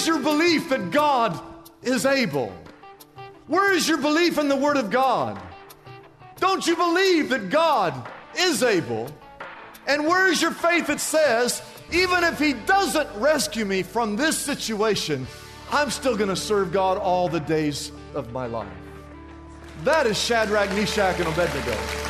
is your belief that God is able? Where is your belief in the Word of God? Don't you believe that God is able? And where is your faith that says, even if He doesn't rescue me from this situation, I'm still going to serve God all the days of my life? That is Shadrach, Meshach, and Abednego.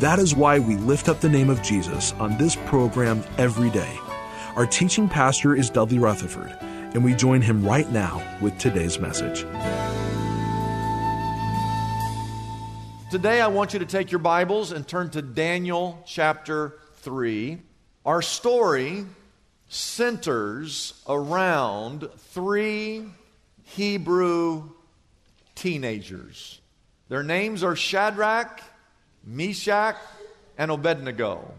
That is why we lift up the name of Jesus on this program every day. Our teaching pastor is Dudley Rutherford, and we join him right now with today's message. Today, I want you to take your Bibles and turn to Daniel chapter 3. Our story centers around three Hebrew teenagers. Their names are Shadrach, Meshach, and Abednego.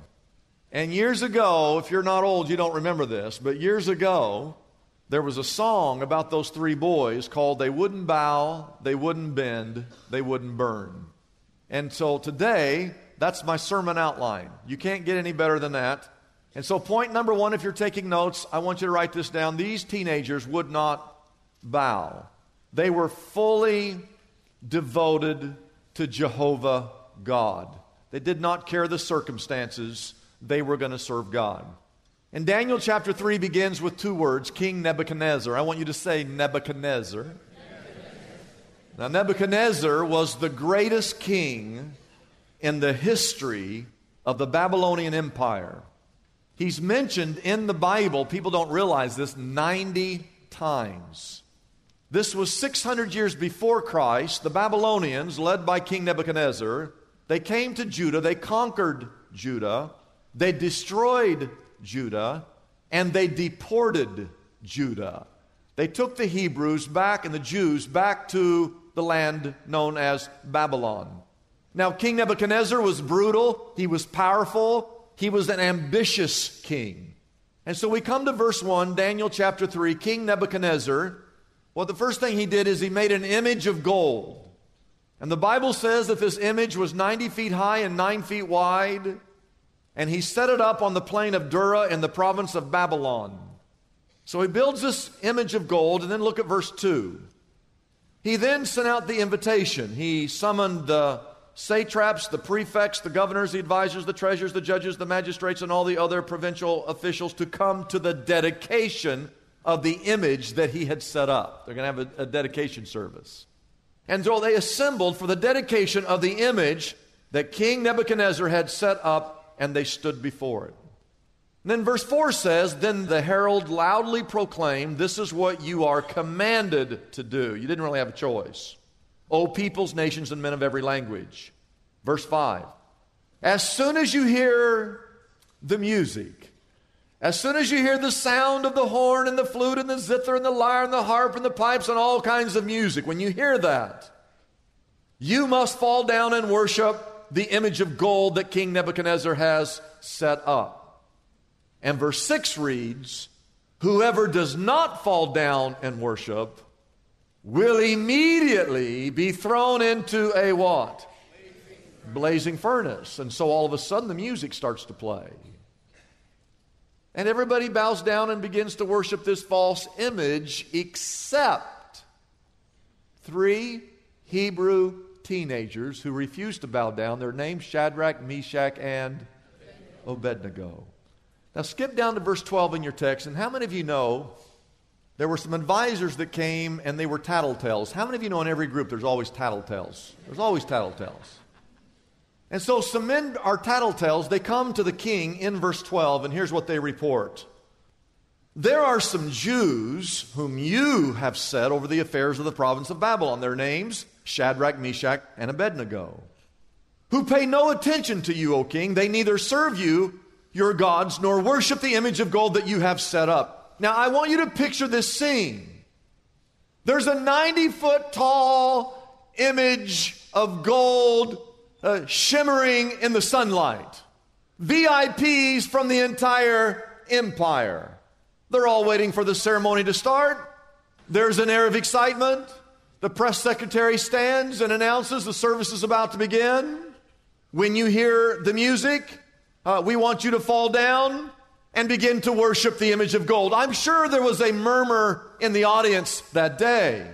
And years ago, if you're not old, you don't remember this, but years ago, there was a song about those three boys called They Wouldn't Bow, They Wouldn't Bend, They Wouldn't Burn. And so today, that's my sermon outline. You can't get any better than that. And so, point number one, if you're taking notes, I want you to write this down. These teenagers would not bow, they were fully devoted to Jehovah God. They did not care the circumstances, they were going to serve God. And Daniel chapter 3 begins with two words King Nebuchadnezzar. I want you to say Nebuchadnezzar. Now, Nebuchadnezzar was the greatest king in the history of the Babylonian Empire. He's mentioned in the Bible, people don't realize this, 90 times. This was 600 years before Christ. The Babylonians, led by King Nebuchadnezzar, they came to Judah, they conquered Judah, they destroyed Judah, and they deported Judah. They took the Hebrews back and the Jews back to the land known as Babylon. Now, King Nebuchadnezzar was brutal, he was powerful, he was an ambitious king. And so we come to verse 1, Daniel chapter 3. King Nebuchadnezzar, well, the first thing he did is he made an image of gold. And the Bible says that this image was 90 feet high and 9 feet wide. And he set it up on the plain of Dura in the province of Babylon. So he builds this image of gold, and then look at verse 2. He then sent out the invitation. He summoned the satraps, the prefects, the governors, the advisors, the treasurers, the judges, the magistrates, and all the other provincial officials to come to the dedication of the image that he had set up. They're going to have a, a dedication service. And so they assembled for the dedication of the image that King Nebuchadnezzar had set up, and they stood before it. And then verse 4 says, Then the herald loudly proclaimed, This is what you are commanded to do. You didn't really have a choice. O peoples, nations, and men of every language. Verse 5 As soon as you hear the music, as soon as you hear the sound of the horn and the flute and the zither and the lyre and the harp and the pipes and all kinds of music, when you hear that, you must fall down and worship the image of gold that King Nebuchadnezzar has set up. And verse 6 reads, Whoever does not fall down and worship will immediately be thrown into a what? Blazing furnace. And so all of a sudden the music starts to play. And everybody bows down and begins to worship this false image except three Hebrew teenagers who refused to bow down. Their names Shadrach, Meshach, and Abednego. Now skip down to verse 12 in your text, and how many of you know there were some advisors that came and they were tattletales? How many of you know in every group there's always tattletales? There's always tattletales. And so some men are tattletales. They come to the king in verse 12, and here's what they report. There are some Jews whom you have set over the affairs of the province of Babylon. Their names, Shadrach, Meshach, and Abednego, who pay no attention to you, O king. They neither serve you, your gods, nor worship the image of gold that you have set up. Now, I want you to picture this scene. There's a 90 foot tall image of gold uh, shimmering in the sunlight. VIPs from the entire empire. They're all waiting for the ceremony to start. There's an air of excitement. The press secretary stands and announces the service is about to begin. When you hear the music, uh, we want you to fall down and begin to worship the image of gold. I'm sure there was a murmur in the audience that day.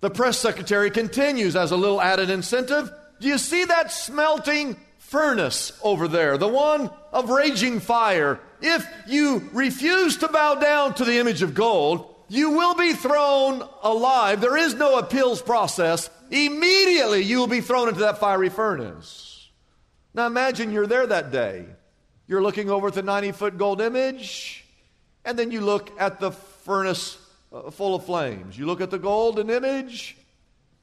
The press secretary continues as a little added incentive. Do you see that smelting furnace over there? The one of raging fire. If you refuse to bow down to the image of gold, you will be thrown alive. There is no appeals process. Immediately you will be thrown into that fiery furnace. Now imagine you're there that day. You're looking over at the 90 foot gold image, and then you look at the furnace uh, full of flames. You look at the golden image,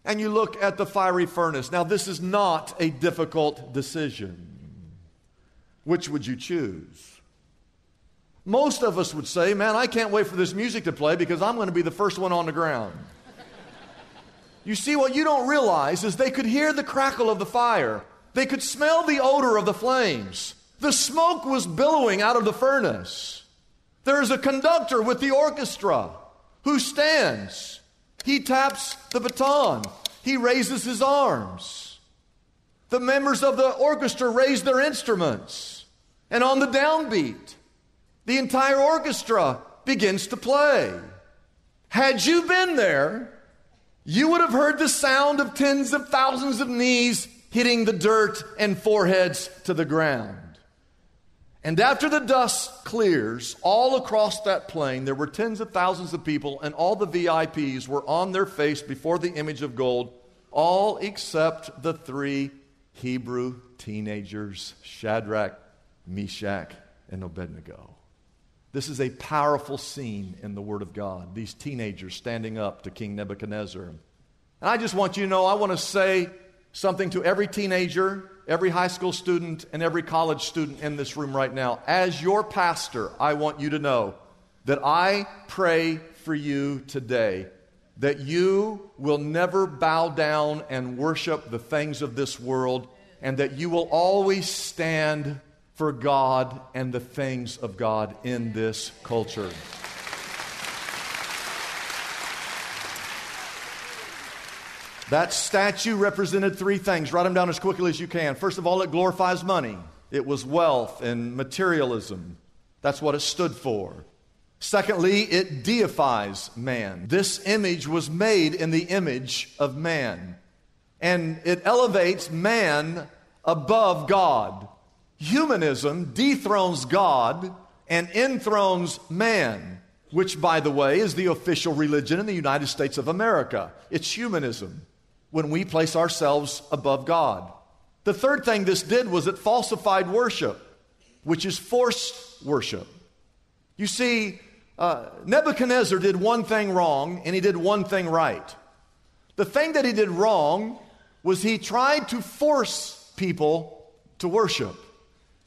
and you look at the fiery furnace. Now, this is not a difficult decision. Which would you choose? Most of us would say, Man, I can't wait for this music to play because I'm going to be the first one on the ground. You see, what you don't realize is they could hear the crackle of the fire, they could smell the odor of the flames. The smoke was billowing out of the furnace. There's a conductor with the orchestra who stands. He taps the baton, he raises his arms. The members of the orchestra raise their instruments. And on the downbeat, the entire orchestra begins to play. Had you been there, you would have heard the sound of tens of thousands of knees hitting the dirt and foreheads to the ground. And after the dust clears, all across that plain, there were tens of thousands of people, and all the VIPs were on their face before the image of gold, all except the three Hebrew teenagers Shadrach, Meshach, and Abednego. This is a powerful scene in the Word of God. These teenagers standing up to King Nebuchadnezzar. And I just want you to know, I want to say something to every teenager, every high school student, and every college student in this room right now. As your pastor, I want you to know that I pray for you today that you will never bow down and worship the things of this world, and that you will always stand for God and the things of God in this culture. That statue represented three things. Write them down as quickly as you can. First of all, it glorifies money, it was wealth and materialism. That's what it stood for. Secondly, it deifies man. This image was made in the image of man, and it elevates man above God. Humanism dethrones God and enthrones man, which, by the way, is the official religion in the United States of America. It's humanism when we place ourselves above God. The third thing this did was it falsified worship, which is forced worship. You see, uh, Nebuchadnezzar did one thing wrong and he did one thing right. The thing that he did wrong was he tried to force people to worship.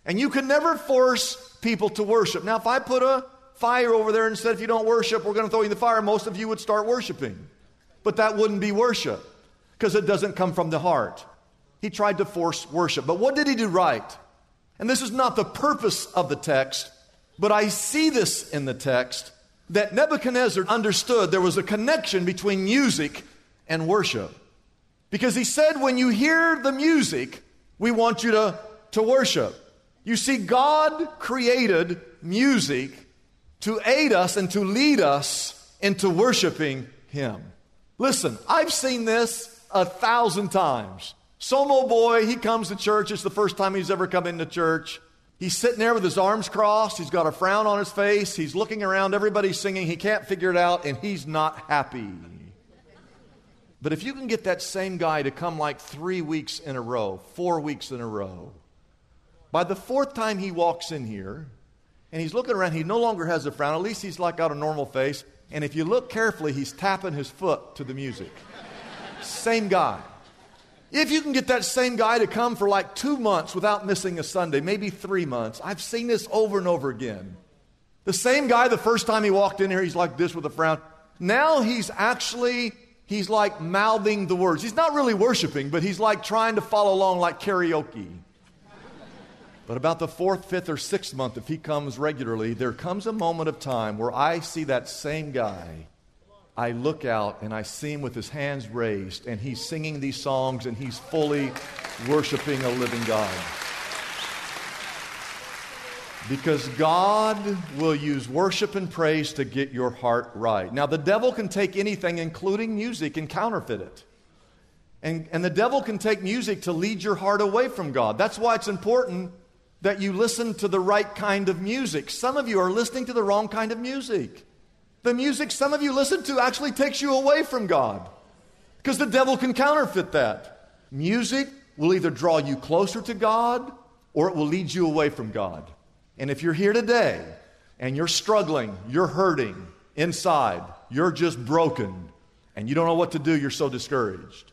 And you can never force people to worship. Now, if I put a fire over there and said, if you don't worship, we're going to throw you in the fire, most of you would start worshiping. But that wouldn't be worship because it doesn't come from the heart. He tried to force worship. But what did he do right? And this is not the purpose of the text, but I see this in the text that Nebuchadnezzar understood there was a connection between music and worship. Because he said, when you hear the music, we want you to, to worship. You see, God created music to aid us and to lead us into worshiping Him. Listen, I've seen this a thousand times. Some old boy, he comes to church. It's the first time he's ever come into church. He's sitting there with his arms crossed. He's got a frown on his face. He's looking around. Everybody's singing. He can't figure it out, and he's not happy. But if you can get that same guy to come like three weeks in a row, four weeks in a row, by the fourth time he walks in here, and he's looking around, he no longer has a frown. At least he's like got a normal face. And if you look carefully, he's tapping his foot to the music. Same guy. If you can get that same guy to come for like two months without missing a Sunday, maybe three months, I've seen this over and over again. The same guy, the first time he walked in here, he's like this with a frown. Now he's actually, he's like mouthing the words. He's not really worshiping, but he's like trying to follow along like karaoke. But about the fourth, fifth, or sixth month, if he comes regularly, there comes a moment of time where I see that same guy I look out and I see him with his hands raised, and he's singing these songs and he's fully worshiping a living God. Because God will use worship and praise to get your heart right. Now, the devil can take anything, including music, and counterfeit it. And, and the devil can take music to lead your heart away from God. That's why it's important that you listen to the right kind of music. Some of you are listening to the wrong kind of music. The music some of you listen to actually takes you away from God because the devil can counterfeit that. Music will either draw you closer to God or it will lead you away from God. And if you're here today and you're struggling, you're hurting inside, you're just broken, and you don't know what to do, you're so discouraged.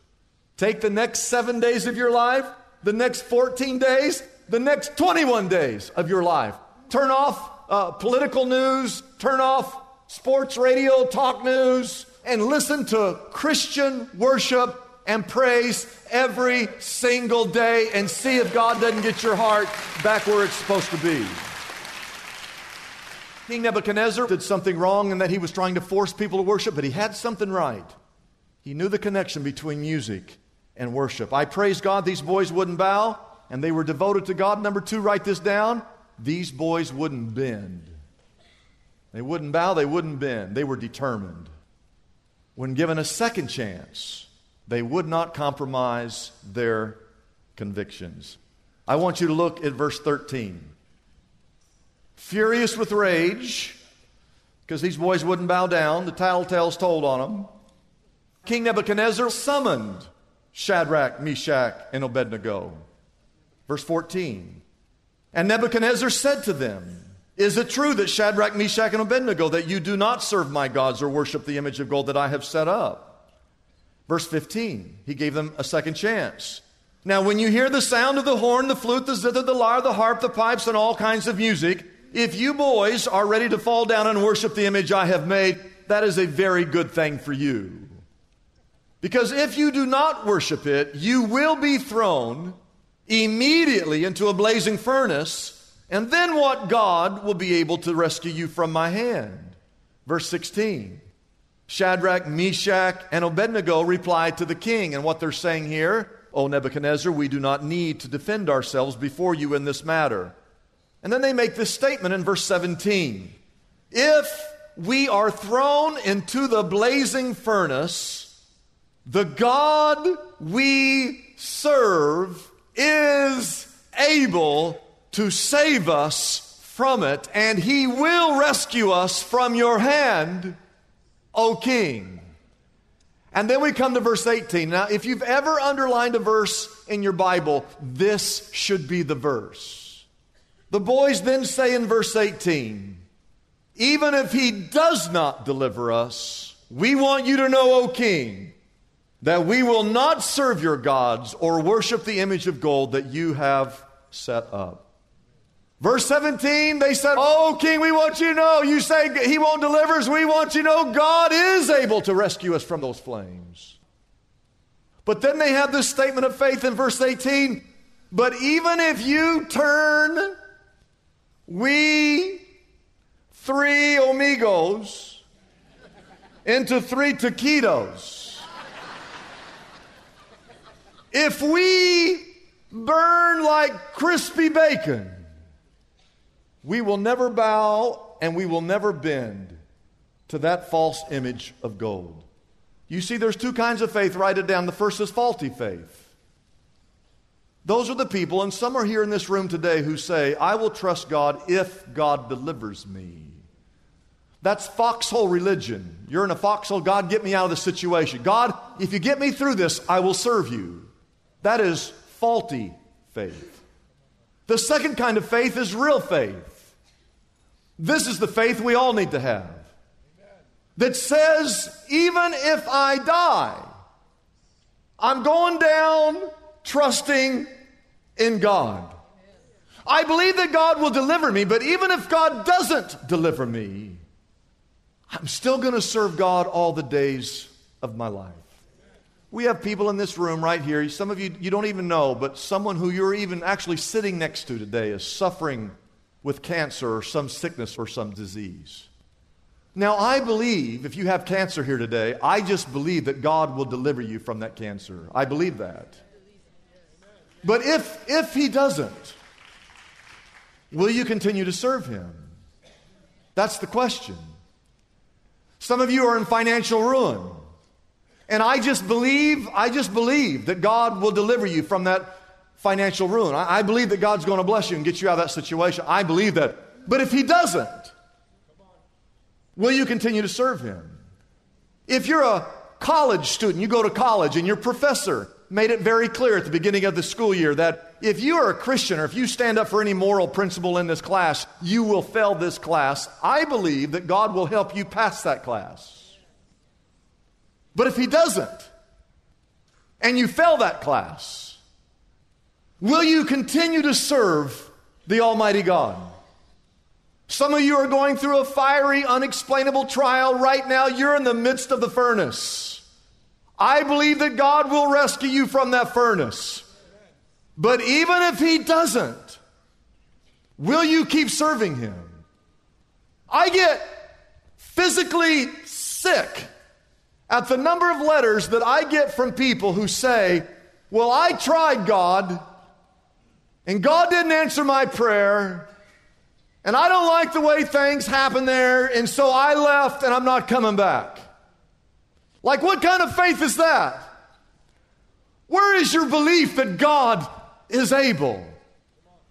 Take the next seven days of your life, the next 14 days, the next 21 days of your life. Turn off uh, political news, turn off sports radio, talk news, and listen to Christian worship and praise every single day and see if God doesn't get your heart back where it's supposed to be. King Nebuchadnezzar did something wrong in that he was trying to force people to worship, but he had something right. He knew the connection between music and worship. I praise God these boys wouldn't bow, and they were devoted to God. Number two, write this down. These boys wouldn't bend. They wouldn't bow, they wouldn't bend. They were determined. When given a second chance, they would not compromise their convictions. I want you to look at verse 13. Furious with rage, because these boys wouldn't bow down, the tattletales told on them. King Nebuchadnezzar summoned Shadrach, Meshach, and Abednego. Verse 14. And Nebuchadnezzar said to them, is it true that Shadrach, Meshach, and Abednego, that you do not serve my gods or worship the image of gold that I have set up? Verse 15, he gave them a second chance. Now, when you hear the sound of the horn, the flute, the zither, the lyre, the harp, the pipes, and all kinds of music, if you boys are ready to fall down and worship the image I have made, that is a very good thing for you. Because if you do not worship it, you will be thrown immediately into a blazing furnace and then what God will be able to rescue you from my hand? Verse 16. Shadrach, Meshach, and Abednego replied to the king. And what they're saying here, O Nebuchadnezzar, we do not need to defend ourselves before you in this matter. And then they make this statement in verse 17 If we are thrown into the blazing furnace, the God we serve is able to save us from it, and he will rescue us from your hand, O king. And then we come to verse 18. Now, if you've ever underlined a verse in your Bible, this should be the verse. The boys then say in verse 18, even if he does not deliver us, we want you to know, O king, that we will not serve your gods or worship the image of gold that you have set up. Verse 17, they said, Oh, King, we want you to know. You say he won't deliver us. We want you to know God is able to rescue us from those flames. But then they have this statement of faith in verse 18. But even if you turn we three amigos into three taquitos, if we burn like crispy bacon, we will never bow and we will never bend to that false image of gold. You see, there's two kinds of faith. Write it down. The first is faulty faith. Those are the people, and some are here in this room today who say, I will trust God if God delivers me. That's foxhole religion. You're in a foxhole. God, get me out of the situation. God, if you get me through this, I will serve you. That is faulty faith. The second kind of faith is real faith. This is the faith we all need to have that says, even if I die, I'm going down trusting in God. I believe that God will deliver me, but even if God doesn't deliver me, I'm still going to serve God all the days of my life. We have people in this room right here. Some of you, you don't even know, but someone who you're even actually sitting next to today is suffering with cancer or some sickness or some disease. Now, I believe, if you have cancer here today, I just believe that God will deliver you from that cancer. I believe that. But if, if He doesn't, will you continue to serve Him? That's the question. Some of you are in financial ruin. And I just believe, I just believe that God will deliver you from that financial ruin. I, I believe that God's going to bless you and get you out of that situation. I believe that. But if He doesn't, will you continue to serve Him? If you're a college student, you go to college and your professor made it very clear at the beginning of the school year that if you are a Christian or if you stand up for any moral principle in this class, you will fail this class. I believe that God will help you pass that class. But if He doesn't, and you fail that class, will you continue to serve the Almighty God? Some of you are going through a fiery, unexplainable trial right now. You're in the midst of the furnace. I believe that God will rescue you from that furnace. But even if He doesn't, will you keep serving Him? I get physically sick at the number of letters that I get from people who say, Well, I tried God, and God didn't answer my prayer, and I don't like the way things happen there, and so I left and I'm not coming back. Like, what kind of faith is that? Where is your belief that God is able?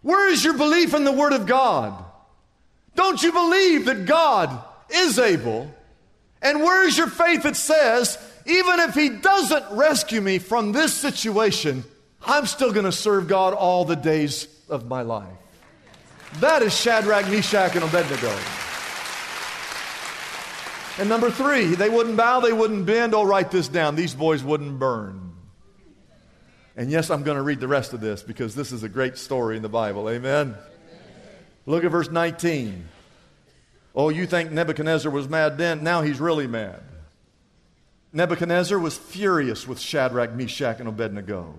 Where is your belief in the Word of God? Don't you believe that God is able? And where is your faith that says, even if He doesn't rescue me from this situation, I'm still going to serve God all the days of my life? That is Shadrach, Meshach, and Abednego. And number three, they wouldn't bow, they wouldn't bend. Oh, write this down. These boys wouldn't burn. And yes, I'm going to read the rest of this because this is a great story in the Bible. Amen. Look at verse 19. Oh, you think Nebuchadnezzar was mad then? Now he's really mad. Nebuchadnezzar was furious with Shadrach, Meshach, and Abednego.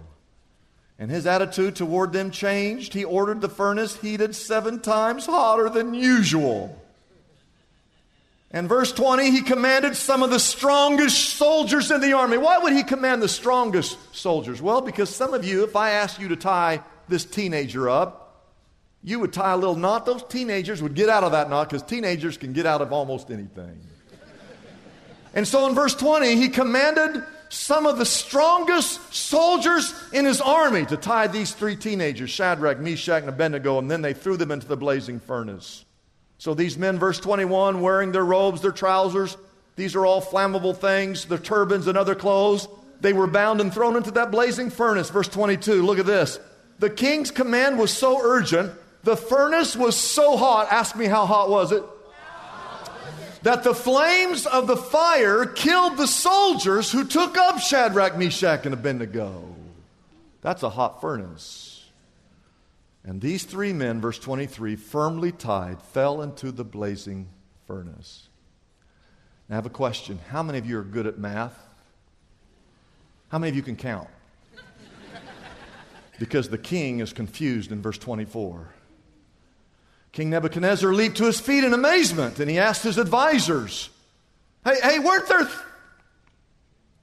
And his attitude toward them changed. He ordered the furnace heated seven times hotter than usual. And verse 20, he commanded some of the strongest soldiers in the army. Why would he command the strongest soldiers? Well, because some of you, if I asked you to tie this teenager up, you would tie a little knot. Those teenagers would get out of that knot because teenagers can get out of almost anything. and so in verse 20, he commanded some of the strongest soldiers in his army to tie these three teenagers, Shadrach, Meshach, and Abednego, and then they threw them into the blazing furnace. So these men, verse 21, wearing their robes, their trousers, these are all flammable things, their turbans and other clothes. They were bound and thrown into that blazing furnace. Verse 22, look at this. The king's command was so urgent, the furnace was so hot. Ask me how hot was it? That the flames of the fire killed the soldiers who took up Shadrach, Meshach, and Abednego. That's a hot furnace. And these three men, verse 23, firmly tied, fell into the blazing furnace. Now, I have a question. How many of you are good at math? How many of you can count? because the king is confused in verse 24. King Nebuchadnezzar leaped to his feet in amazement and he asked his advisors, Hey, hey, weren't there. Th-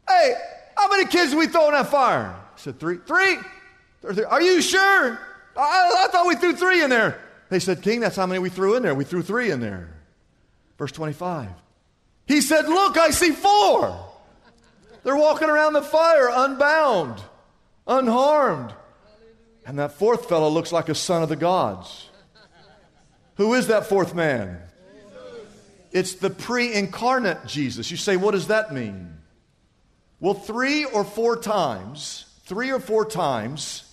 hey, how many kids did we throw in that fire? He said, Three. Three? Are you sure? I, I thought we threw three in there. They said, King, that's how many we threw in there. We threw three in there. Verse 25. He said, Look, I see four. They're walking around the fire unbound, unharmed. And that fourth fellow looks like a son of the gods. Who is that fourth man? It's the pre incarnate Jesus. You say, what does that mean? Well, three or four times, three or four times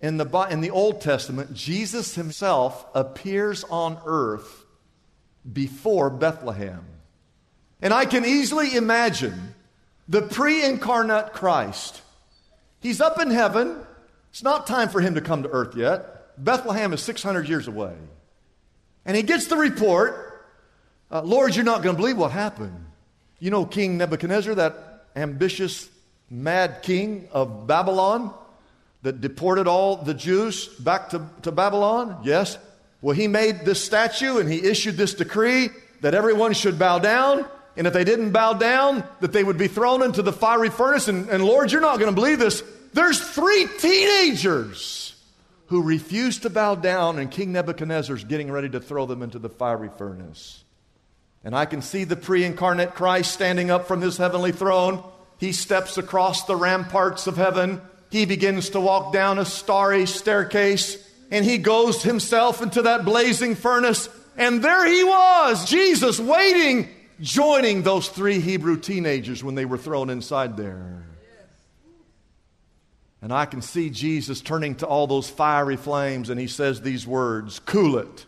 in the, in the Old Testament, Jesus himself appears on earth before Bethlehem. And I can easily imagine the pre incarnate Christ. He's up in heaven. It's not time for him to come to earth yet. Bethlehem is 600 years away. And he gets the report uh, Lord, you're not going to believe what happened. You know, King Nebuchadnezzar, that ambitious, mad king of Babylon that deported all the Jews back to, to Babylon? Yes. Well, he made this statue and he issued this decree that everyone should bow down. And if they didn't bow down, that they would be thrown into the fiery furnace. And, and Lord, you're not going to believe this. There's three teenagers who refused to bow down, and King Nebuchadnezzar's getting ready to throw them into the fiery furnace. And I can see the pre incarnate Christ standing up from his heavenly throne. He steps across the ramparts of heaven. He begins to walk down a starry staircase, and he goes himself into that blazing furnace. And there he was, Jesus, waiting, joining those three Hebrew teenagers when they were thrown inside there. And I can see Jesus turning to all those fiery flames, and he says these words Cool it.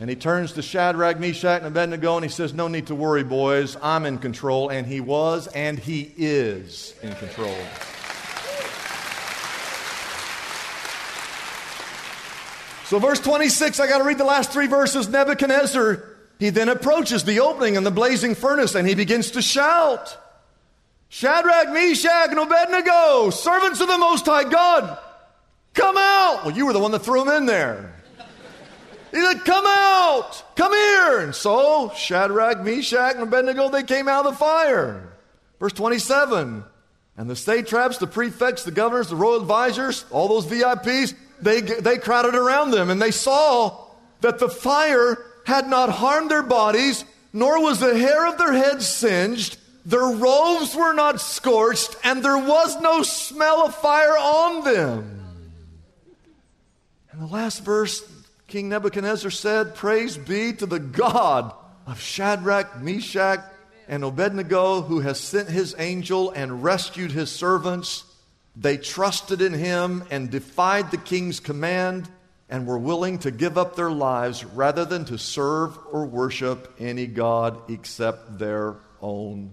And he turns to Shadrach, Meshach, and Abednego and he says, No need to worry, boys. I'm in control. And he was and he is in control. So, verse 26, I got to read the last three verses. Nebuchadnezzar, he then approaches the opening in the blazing furnace and he begins to shout Shadrach, Meshach, and Abednego, servants of the Most High God, come out. Well, you were the one that threw them in there. He said, Come out, come here. And so Shadrach, Meshach, and Abednego, they came out of the fire. Verse 27. And the satraps, the prefects, the governors, the royal advisors, all those VIPs, they, they crowded around them and they saw that the fire had not harmed their bodies, nor was the hair of their heads singed, their robes were not scorched, and there was no smell of fire on them. And the last verse, King Nebuchadnezzar said, Praise be to the God of Shadrach, Meshach, and Abednego, who has sent his angel and rescued his servants. They trusted in him and defied the king's command and were willing to give up their lives rather than to serve or worship any God except their own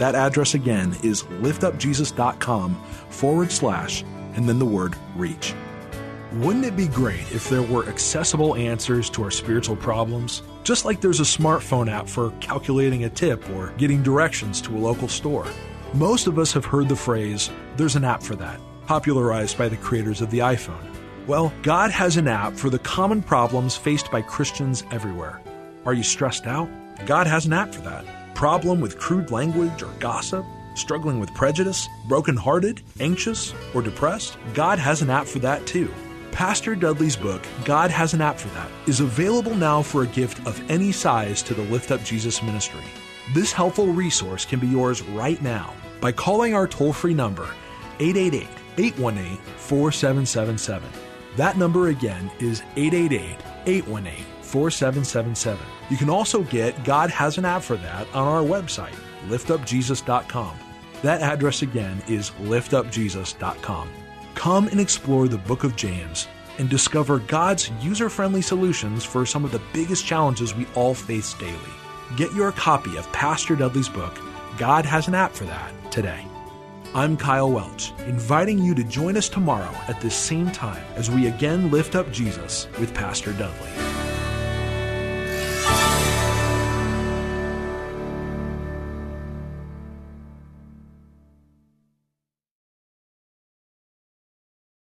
That address again is liftupjesus.com forward slash and then the word reach. Wouldn't it be great if there were accessible answers to our spiritual problems? Just like there's a smartphone app for calculating a tip or getting directions to a local store. Most of us have heard the phrase, there's an app for that, popularized by the creators of the iPhone. Well, God has an app for the common problems faced by Christians everywhere. Are you stressed out? God has an app for that. Problem with crude language or gossip? Struggling with prejudice? Brokenhearted? Anxious? Or depressed? God has an app for that too. Pastor Dudley's book, God Has an App for That, is available now for a gift of any size to the Lift Up Jesus ministry. This helpful resource can be yours right now by calling our toll free number, 888 818 4777. That number again is 888 818 4777. You can also get God Has an App for That on our website, liftupjesus.com. That address again is liftupjesus.com. Come and explore the book of James and discover God's user friendly solutions for some of the biggest challenges we all face daily. Get your copy of Pastor Dudley's book, God Has an App for That, today. I'm Kyle Welch, inviting you to join us tomorrow at this same time as we again lift up Jesus with Pastor Dudley.